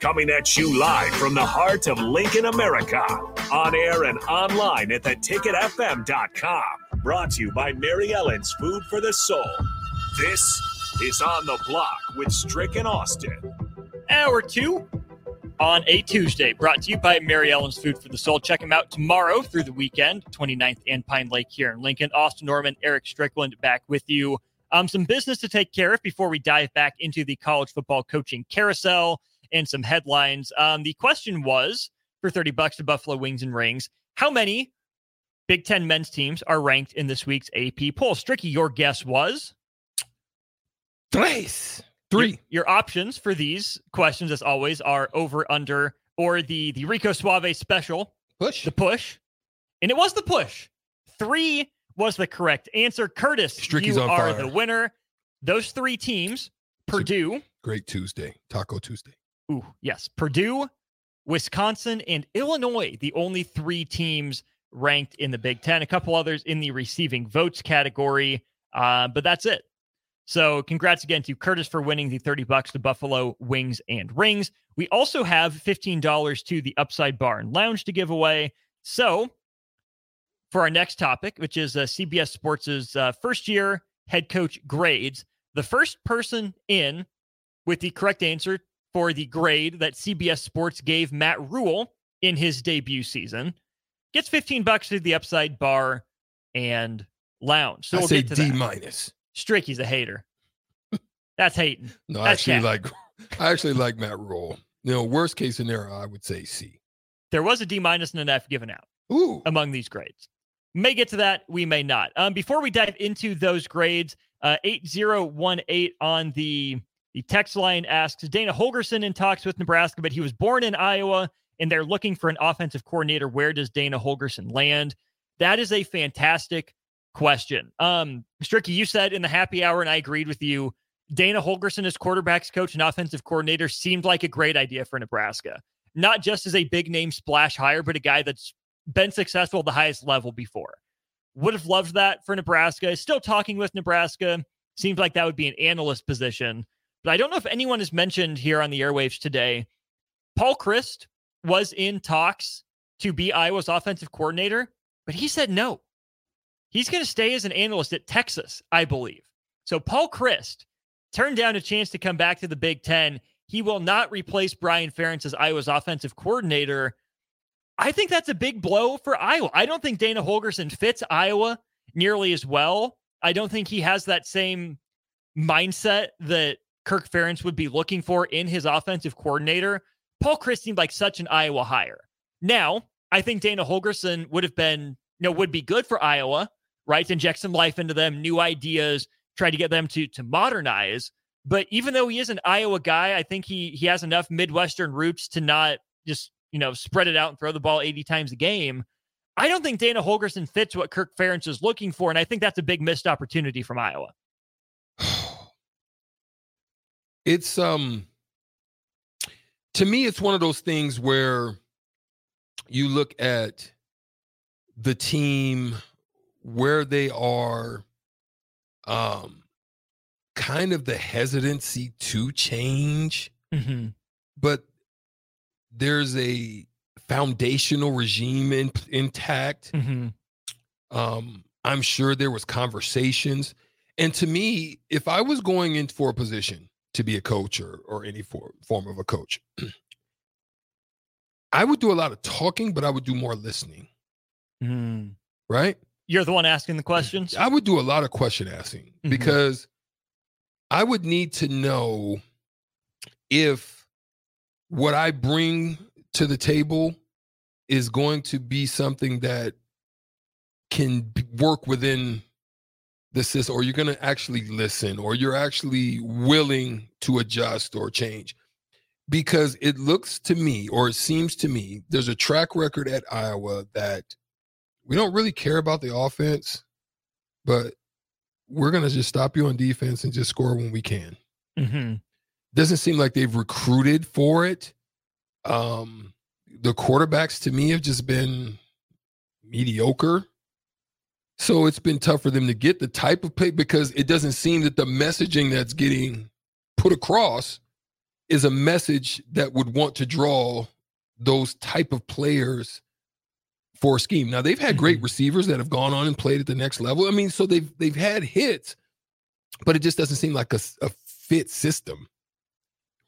Coming at you live from the heart of Lincoln, America. On air and online at theticketfm.com. Brought to you by Mary Ellen's Food for the Soul. This is On the Block with Strick and Austin. Hour two on a Tuesday. Brought to you by Mary Ellen's Food for the Soul. Check them out tomorrow through the weekend, 29th and Pine Lake here in Lincoln. Austin Norman, Eric Strickland back with you. Um, some business to take care of before we dive back into the college football coaching carousel and some headlines. Um, the question was for 30 bucks to Buffalo Wings and Rings, how many Big Ten men's teams are ranked in this week's AP poll? Stricky, your guess was? Tres. Three. Your, your, options for these questions, as always, are over, under, or the, the Rico Suave special. Push. The push. And it was the push. Three was the correct answer. Curtis, Stricky's you are fire. the winner. Those three teams, Purdue. Great Tuesday. Taco Tuesday. Ooh, yes. Purdue, Wisconsin, and Illinois, the only three teams ranked in the Big Ten. A couple others in the receiving votes category, uh, but that's it. So, congrats again to Curtis for winning the 30 bucks to Buffalo Wings and Rings. We also have $15 to the Upside Bar and Lounge to give away. So, for our next topic, which is uh, CBS Sports' uh, first year head coach grades, the first person in with the correct answer for the grade that CBS Sports gave Matt Rhule in his debut season gets 15 bucks to the Upside Bar and Lounge. So I we'll say get to D that. minus. Stricky's a hater. That's hating. No, I actually cat. like I actually like Matt Rhule. You know, worst case scenario, I would say C. There was a D minus and an F given out Ooh. among these grades. May get to that, we may not. Um, before we dive into those grades, uh, 8018 on the the text line asks Dana Holgorsen in talks with Nebraska, but he was born in Iowa and they're looking for an offensive coordinator. Where does Dana Holgorsen land? That is a fantastic question. Um, Stricky, you said in the happy hour, and I agreed with you. Dana Holgorsen as quarterbacks coach and offensive coordinator seemed like a great idea for Nebraska. Not just as a big name splash hire, but a guy that's been successful at the highest level before. Would have loved that for Nebraska. Is still talking with Nebraska. Seems like that would be an analyst position. But I don't know if anyone has mentioned here on the airwaves today. Paul Chryst was in talks to be Iowa's offensive coordinator, but he said no. He's going to stay as an analyst at Texas, I believe. So Paul Chryst turned down a chance to come back to the Big Ten. He will not replace Brian Ferentz as Iowa's offensive coordinator. I think that's a big blow for Iowa. I don't think Dana Holgorsen fits Iowa nearly as well. I don't think he has that same mindset that Kirk Ferentz would be looking for in his offensive coordinator. Paul Chryst seemed like such an Iowa hire. Now, I think Dana Holgorsen would have been, you know, would be good for Iowa, right? To inject some life into them, new ideas, try to get them to to modernize. But even though he is an Iowa guy, I think he he has enough Midwestern roots to not just, you know, spread it out and throw the ball 80 times a game. I don't think Dana Holgorsen fits what Kirk Ferentz is looking for, and I think that's a big missed opportunity from Iowa. It's um to me it's one of those things where you look at the team where they are um kind of the hesitancy to change Mm-hmm. but there's a foundational regime in, intact Mm-hmm. um i'm sure there was conversations and to me if i was going in for a position to be a coach or, or any for, form of a coach i would do a lot of talking but i would do more listening Mm. right You're the one asking the questions. I would do a lot of question asking Mhm. because I would need to know if what I bring to the table is going to be something that can work within the is or you're going to actually listen, or you're actually willing to adjust or change. Because it looks to me, or it seems to me, there's a track record at Iowa that we don't really care about the offense, but we're going to just stop you on defense and just score when we can. Mm-hmm. Doesn't seem like they've recruited for it. Um, the quarterbacks to me have just been mediocre. So it's been tough for them to get the type of play because it doesn't seem that the messaging that's getting put across is a message that would want to draw those type of players for a scheme. Now they've had great Mhm. receivers that have gone on and played at the next level. I mean, so they've they've had hits, but it just doesn't seem like a fit system,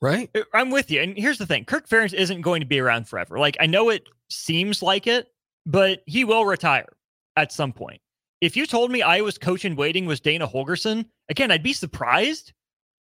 right? Uh, I'm with you. And here's the thing Kirk Ferentz isn't going to be around forever. Like, I know it seems like it, but he will retire at some point. If you told me Iowa's coach in waiting was Dana Holgorsen, again, I'd be surprised,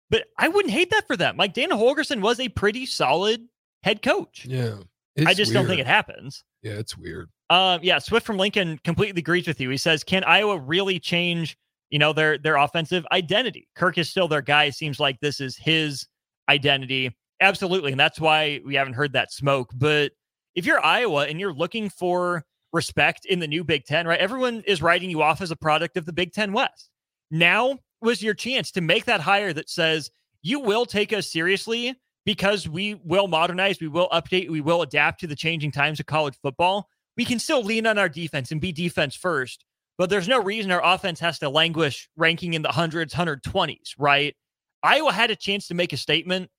but I wouldn't hate that for them. Like, Dana Holgorsen was a pretty solid head coach. Yeah, I just don't think it happens. Yeah, it's weird. Um, yeah, Swift from Lincoln completely agrees with you. He says, "Can Iowa really change, you know, their their offensive identity? Kirk is still their guy. Seems like this is his identity, absolutely, and that's why we haven't heard that smoke. But if you're Iowa and you're looking for respect in the new Big Ten, right? Everyone is writing you off as a product of the Big Ten West. Now was your chance to make that hire that says you will take us seriously because we will modernize, we will update, we will adapt to the changing times of college football we can still lean on our defense and be defense first, but there's no reason our offense has to languish ranking in the hundreds, 120s, right? Iowa had a chance to make a statement.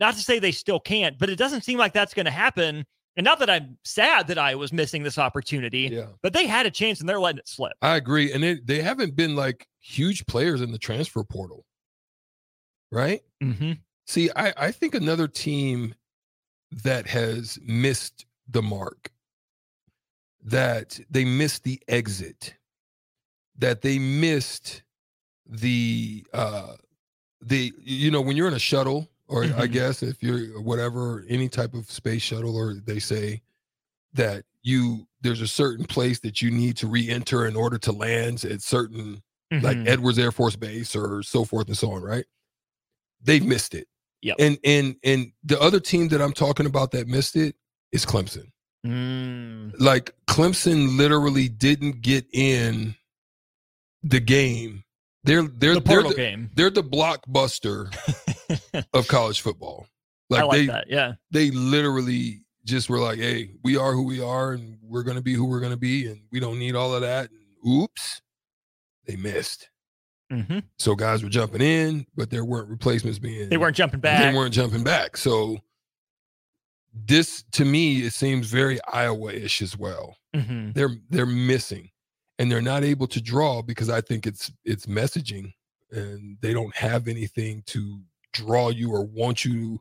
Not to say they still can't, but it doesn't seem like that's going to happen. And not that I'm sad that I was missing this opportunity, Yeah, but they had a chance and they're letting it slip. I agree. And it, they haven't been like huge players in the transfer portal, right? Mm-hmm. See, I, I think another team that has missed the mark, that they missed the exit, that they missed the uh the you know when you're in a shuttle or I Mhm. guess if you're whatever any type of space shuttle or they say that you there's a certain place that you need to re-enter in order to land at certain like Mhm. Edwards Air Force Base or so forth and so on, right? They've missed it. Yep. And and and the other team that I'm talking about that missed it is Clemson. Mm. Like Clemson literally didn't get in the game. They're they're the they're the, game. they're the blockbuster of college football. Like, I like they that. Yeah. they literally just were like, "Hey, we are who we are, and we're gonna be who we're gonna be, and we don't need all of that." And oops, they missed. hmm So guys were jumping in, but there weren't replacements being. They weren't jumping back. They weren't jumping back. So this, to me, it seems very Iowa-ish as well. Mhm. They're they're missing, and they're not able to draw because I think it's it's messaging, and they don't have anything to draw you or want you to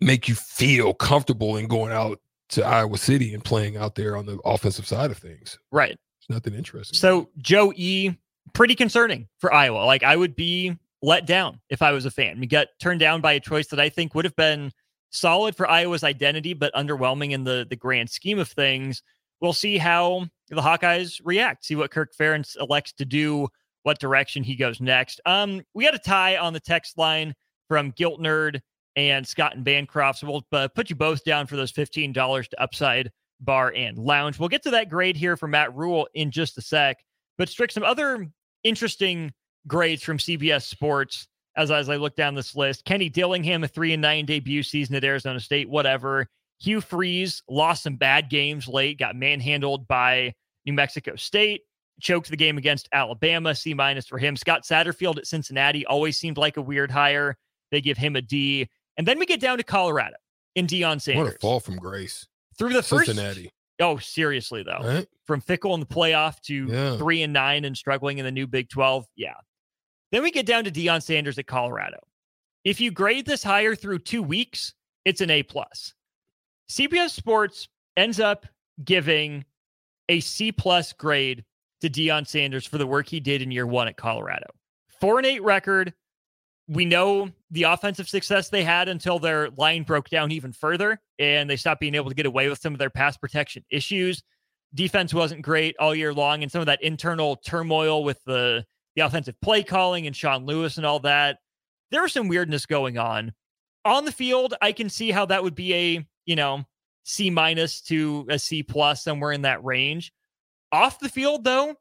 make you feel comfortable in going out to Iowa City and playing out there on the offensive side of things. Right. It's nothing interesting. So Joe E, pretty concerning for Iowa. Like I would be let down if I was a fan. We got turned down by a choice that I think would have been solid for Iowa's identity, but underwhelming in the the grand scheme of things. We'll see how the Hawkeyes react. See what Kirk Ferentz elects to do. What direction he goes next. Um, we had a tie on the text line from Guilt Nerd and Scott and Bancroft. So we'll uh, put you both down for those fifteen dollars to Upside Bar and Lounge. We'll get to that grade here from Matt Rhule in just a sec. But Strick, some other interesting grades from CBS Sports as, as I look down this list. Kenny Dillingham, a three and nine debut season at Arizona State, whatever. Hugh Freeze lost some bad games late, got manhandled by New Mexico State, choked the game against Alabama, C minus for him. Scott Satterfield at Cincinnati always seemed like a weird hire. They give him a D. And then we get down to Colorado in Deion Sanders. What a fall from grace. Through the first Cincinnati. Oh, seriously though. Right? From Fickell in the playoff to Yeah. three and nine and struggling in the new Big 12. Yeah. Then we get down to Deion Sanders at Colorado. If you grade this hire through two weeks, it's an A plus. CBS Sports ends up giving a C plus grade to Deion Sanders for the work he did in year one at Colorado. Four and eight record. We know the offensive success they had until their line broke down even further and they stopped being able to get away with some of their pass protection issues. Defense wasn't great all year long, and some of that internal turmoil with the, the offensive play calling and Sean Lewis and all that. There was some weirdness going on. On the field, I can see how that would be a, you know, C minus to a C plus, somewhere in that range. Off the field, though,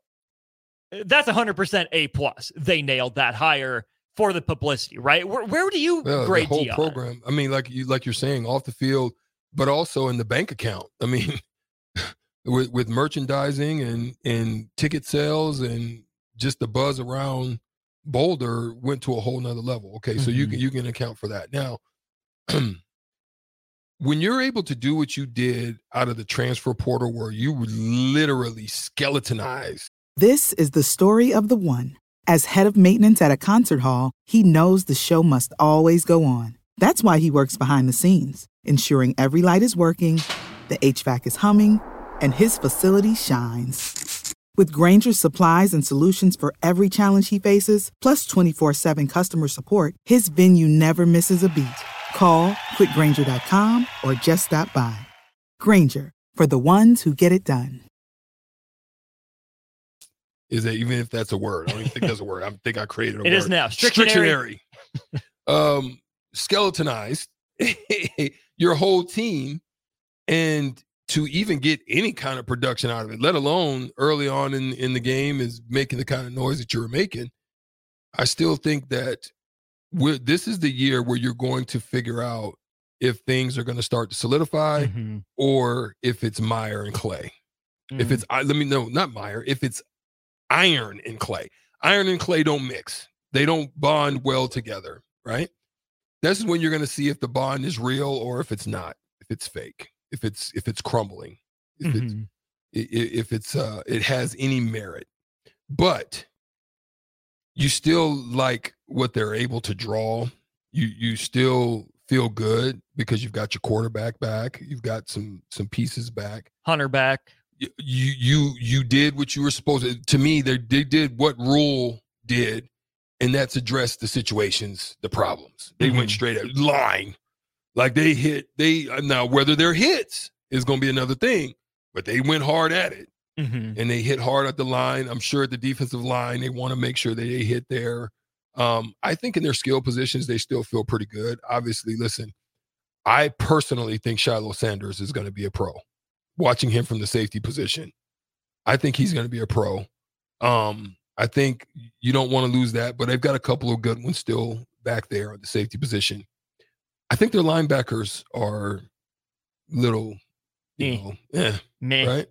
that's 100% A plus. They nailed that hire for the publicity, right? Where, where do you Well, the whole program. I mean, like you like you're saying, off the field, but also in the bank account. I mean, with with merchandising and and ticket sales and just the buzz around Boulder went to a whole nother level. Okay, so you Mhm. can you can account for that. Now, when you're able to do what you did out of the transfer portal, where you literally skeletonized This is the story of the one. As head of maintenance at a concert hall, he knows the show must always go on. That's why he works behind the scenes, ensuring every light is working, the HVAC is humming, and his facility shines. With Grainger's supplies and solutions for every challenge he faces, plus 24 7 customer support, his venue never misses a beat. Call quickgranger.com or just stop by. Grainger, for the ones who get it done. is that even if that's a word? I don't even think that's a word. I think I created a It word. is now. Strictionary. Strictionary. um, skeletonized your whole team, and to even get any kind of production out of it, let alone early on in in the game, is making the kind of noise that you were making. I still think that we're, this is the year where you're going to figure out if things are going to start to solidify Mhm. or if it's mire and Clay. If Mhm. it's I let me know, not mire, if it's iron and clay. Iron and clay don't mix. They don't bond well together, right? This is when you're going to see if the bond is real or if it's not, if it's fake, if it's if it's crumbling, if it's Mhm. i- i- if it's uh it has any merit. But you still like what they're able to draw. You you still feel good because you've got your quarterback back. You've got some some pieces back Hunter back. you you you did what you were supposed to to me they, they did what Rhule did and that's addressed the situations the problems they went Mhm. straight at line like they hit they now whether they're hits is going to be another thing but they went hard at it Mhm. and they hit hard at the line. I'm sure at the defensive line they want to make sure that they hit there. Um i think in their skill positions they still feel pretty good. Obviously listen i personally think shilo sanders is going to be a pro watching him from the safety position. I think he's going to be a pro. Um i think you don't want to lose that but they've got a couple of good ones still back there at the safety position. I think their linebackers are little you Eh. know eh, right?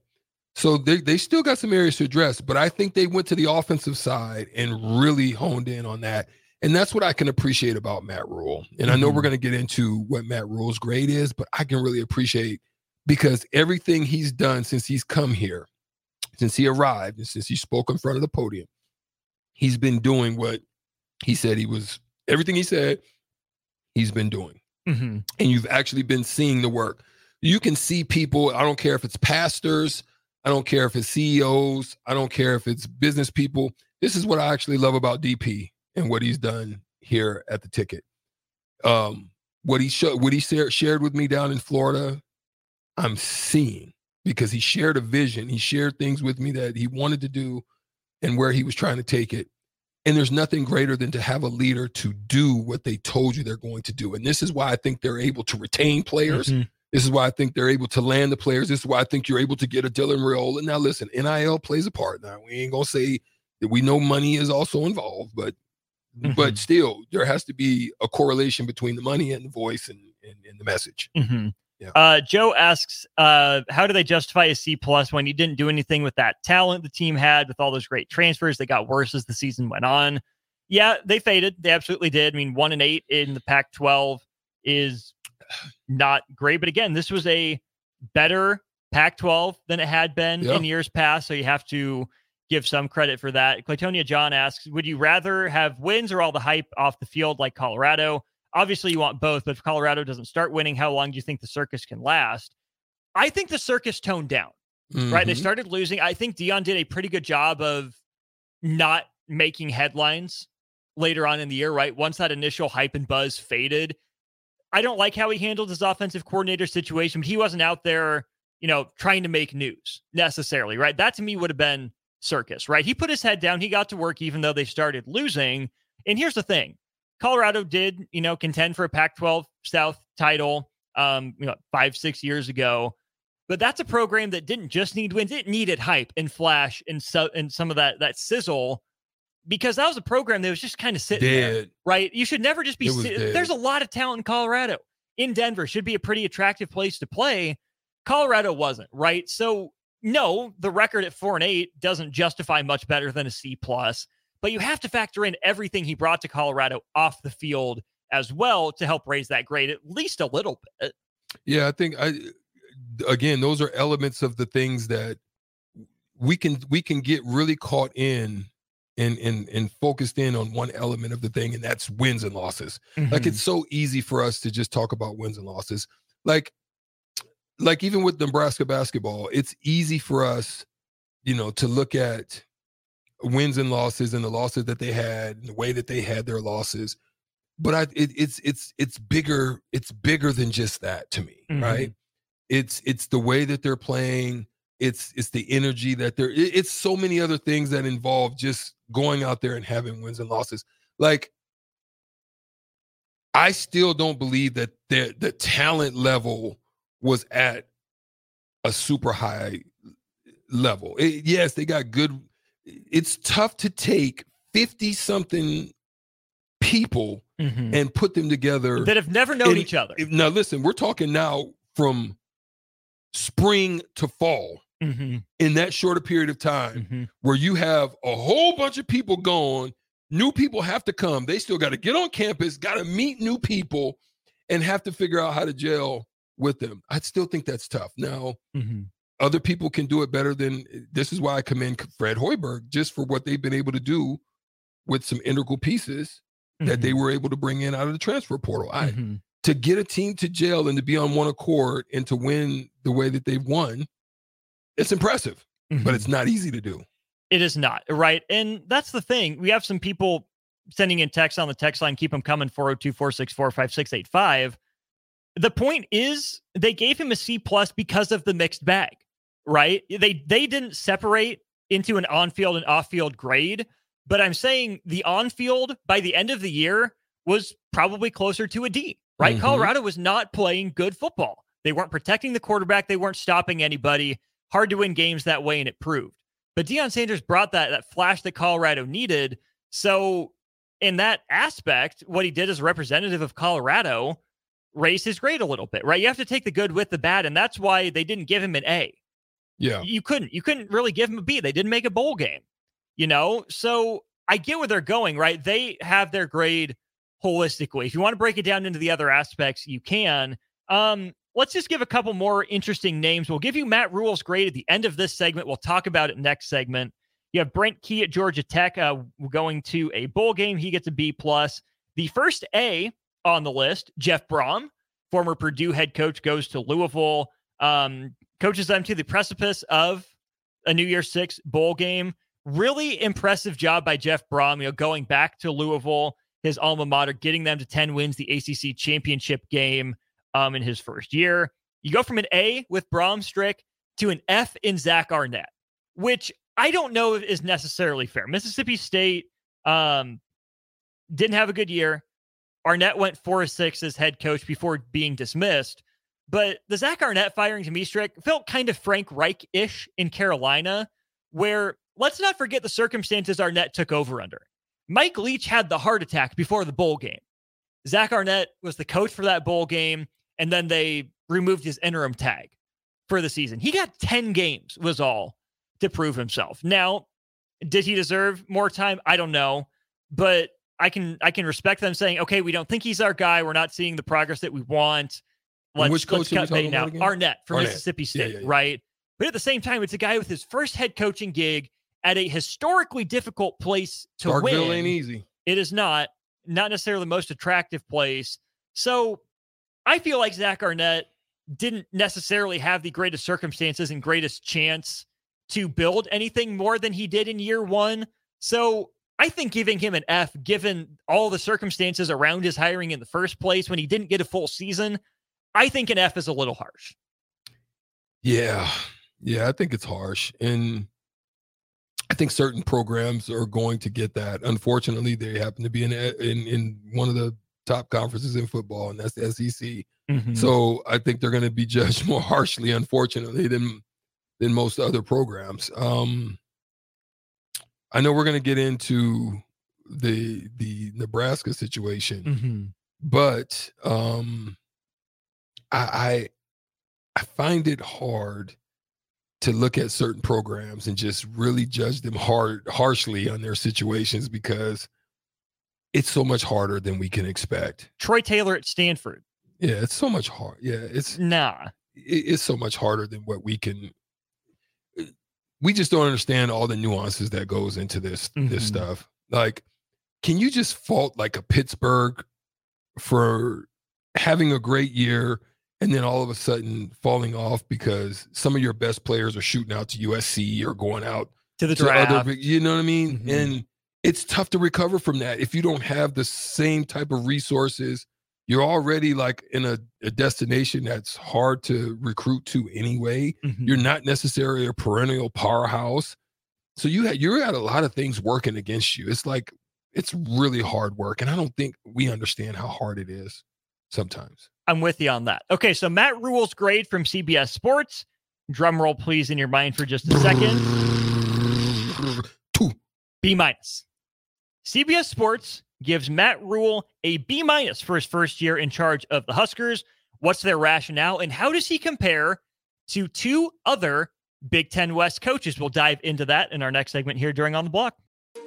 So they they still got some areas to address, but I think they went to the offensive side and really honed in on that. And that's what I can appreciate about Matt Rhule. And I know we're Mhm. going to get into what Matt Rhule's grade is, but I can really appreciate because everything he's done since he's come here, since he arrived, and since he spoke in front of the podium, he's been doing what he said he was. Everything he said, he's been doing Mhm. and you've actually been seeing the work. You can see people, I don't care if it's pastors, I don't care if it's CEOs, I don't care if it's business people. This is what I actually love about DP and what he's done here at the ticket. Um, what he showed, what he shared, with me down in Florida, I'm seeing because he shared a vision. He shared things with me that he wanted to do and where he was trying to take it. And there's nothing greater than to have a leader to do what they told you they're going to do. And this is why I think they're able to retain players. Mhm. This is why I think they're able to land the players. This is why I think you're able to get a Dylan Raiola. Now, listen, NIL plays a part. Now, we ain't gonna say that we know money is also involved, but but Mhm. still, there has to be a correlation between the money and the voice and and, and the message. Mhm. Yeah. Uh, Joe asks, uh, how do they justify a C plus when you didn't do anything with that talent the team had with all those great transfers? They got worse as the season went on. Yeah, they faded. They absolutely did. I mean, one and eight in the Pac 12 is not great. But again, this was a better Pac 12 than it had been Yeah. in years past. So you have to give some credit for that. Claytonia John asks, would you rather have wins or all the hype off the field like Colorado? Obviously, you want both, but if Colorado doesn't start winning, how long do you think the circus can last? I think the circus toned down, right? They Mhm. started losing. I think Deion did a pretty good job of not making headlines later on in the year, right? Once that initial hype and buzz faded, I don't like how he handled his offensive coordinator situation, but he wasn't out there, you know, trying to make news necessarily, right? That to me would have been circus, right? He put his head down, he got to work even though they started losing. And here's the thing Colorado did, you know, contend for a Pac 12 South title, um, you know, five, six years ago. But that's a program that didn't just need wins; it needed hype and flash and so and some of that that sizzle, because that was a program that was just kind of sitting there right? You should never just be. Sit- There's a lot of talent in Colorado. In Denver, should be a pretty attractive place to play. Colorado wasn't right. So no, the record at four and eight doesn't justify much better than a C plus. But you have to factor in everything he brought to Colorado off the field as well to help raise that grade at least a little bit. Yeah, I think I again those are elements of the things that we can we can get really caught in and and and focused in on one element of the thing and that's wins and losses. Like Mhm. it's so easy for us to just talk about wins and losses. Like like even with Nebraska basketball, it's easy for us, you know, to look at wins and losses and the losses that they had and the way that they had their losses. But I it, it's it's it's bigger it's bigger than just that to me, Mhm. right? It's it's the way that they're playing, it's it's the energy that they're it- it's so many other things that involve just going out there and having wins and losses. Like I still don't believe that the the talent level was at a super high level. It- yes, they got good. It's tough to take 50 something people Mhm. and put them together. that have never known and each other. now, listen, we're talking now from spring to fall Mhm. in that shorter period of time Mhm. where you have a whole bunch of people gone. New people have to come. They still got to get on campus, got to meet new people, and have to figure out how to gel with them. I still think that's tough. Now, Mhm. other people can do it better than this is why I commend Fred Hoiberg just for what they've been able to do with some integral pieces that they were able to bring in out of the transfer portal. I Mhm. to get a team to jail and to be on one accord and to win the way that they've won, it's impressive, Mhm. but it's not easy to do. It is not, right? And that's the thing. We have some people sending in text on the text line. Keep them coming 402 464 5685. The point is, they gave him a C plus because of the mixed bag, right? They they didn't separate into an on field and off field grade, but I'm saying the on field by the end of the year was probably closer to a D, right? Mhm. Colorado was not playing good football. They weren't protecting the quarterback, they weren't stopping anybody. Hard to win games that way, and it proved. But Deion Sanders brought that that flash that Colorado needed. So, in that aspect, what he did as a representative of Colorado raised his grade a little bit, right? You have to take the good with the bad, and that's why they didn't give him an A. Yeah. You couldn't. You couldn't really give him a B. They didn't make a bowl game, you know? So I get where they're going, right? They have their grade holistically. If you want to break it down into the other aspects, you can. Um, let's just give a couple more interesting names. We'll give you Matt Rhule's grade at the end of this segment. We'll talk about it next segment. You have Brent Key at Georgia Tech uh, going to a bowl game. He gets a B plus. The first A on the list, Jeff Brohm, former Purdue head coach, goes to Louisville. Um, coaches them to the precipice of a New Year's Six bowl game. Really impressive job by Jeff Brohm, you know, going back to Louisville, his alma mater, getting them to 10 wins, the ACC championship game um, in his first year. You go from an A with Bromstrick to an F in Zach Arnett, which I don't know is necessarily fair. Mississippi State um, didn't have a good year. Arnett went four or six as head coach before being dismissed. But the Zach Arnett firing to Meestrick felt kind of Frank Reich ish in Carolina, where let's not forget the circumstances Arnett took over under. Mike Leach had the heart attack before the bowl game. Zach Arnett was the coach for that bowl game, and then they removed his interim tag for the season. He got 10 games, was all to prove himself. Now, did he deserve more time? I don't know. But I can I can respect them saying, okay, we don't think he's our guy. We're not seeing the progress that we want. Let's, which coach let's cut now. Arnett from Arnett. Mississippi Yeah, State, yeah, yeah. right? But at the same time, it's a guy with his first head coaching gig at a historically difficult place to Starkville win. ain't easy. It is not, not necessarily the most attractive place. So I feel like Zach Arnett didn't necessarily have the greatest circumstances and greatest chance to build anything more than he did in year one. So I think giving him an F, given all the circumstances around his hiring in the first place when he didn't get a full season, I think an F is a little harsh. Yeah. Yeah, I think it's harsh. And I think certain programs are going to get that. Unfortunately, they happen to be in in, in one of the top conferences in football, and that's the SEC. Mm-hmm. So I think they're going to be judged more harshly, unfortunately, than than most other programs. Um, I know we're going to get into the the Nebraska situation, Mm-hmm. but um, I, I I find it hard to look at certain programs and just really judge them hard harshly on their situations because it's so much harder than we can expect. Troy Taylor at Stanford. Yeah, it's so much hard. Yeah, it's Nah. it- it's so much harder than what we can we just don't understand all the nuances that goes into this this Mhm. stuff like can you just fault like a pittsburgh for having a great year and then all of a sudden falling off because some of your best players are shooting out to usc or going out To the to draft. other you know what i mean Mhm. and it's tough to recover from that if you don't have the same type of resources you're already like in a, a destination that's hard to recruit to anyway Mhm. you're not necessarily a perennial powerhouse so you had you're at a lot of things working against you it's like it's really hard work and i don't think we understand how hard it is sometimes I'm with you on that. Okay, so Matt Rhule's grade from CBS Sports. Drum roll, please, in your mind for just a second. Two. B minus. CBS Sports gives Matt Rhule a B minus for his first year in charge of the Huskers. What's their rationale, and how does he compare to two other Big Ten West coaches? We'll dive into that in our next segment here during On the Block.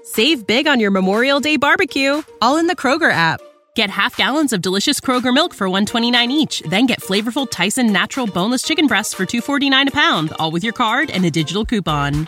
Save big on your Memorial Day barbecue, all in the Kroger app. Get half gallons of delicious Kroger milk for 129 each, then get flavorful Tyson natural boneless chicken breasts for 249 a pound, all with your card and a digital coupon.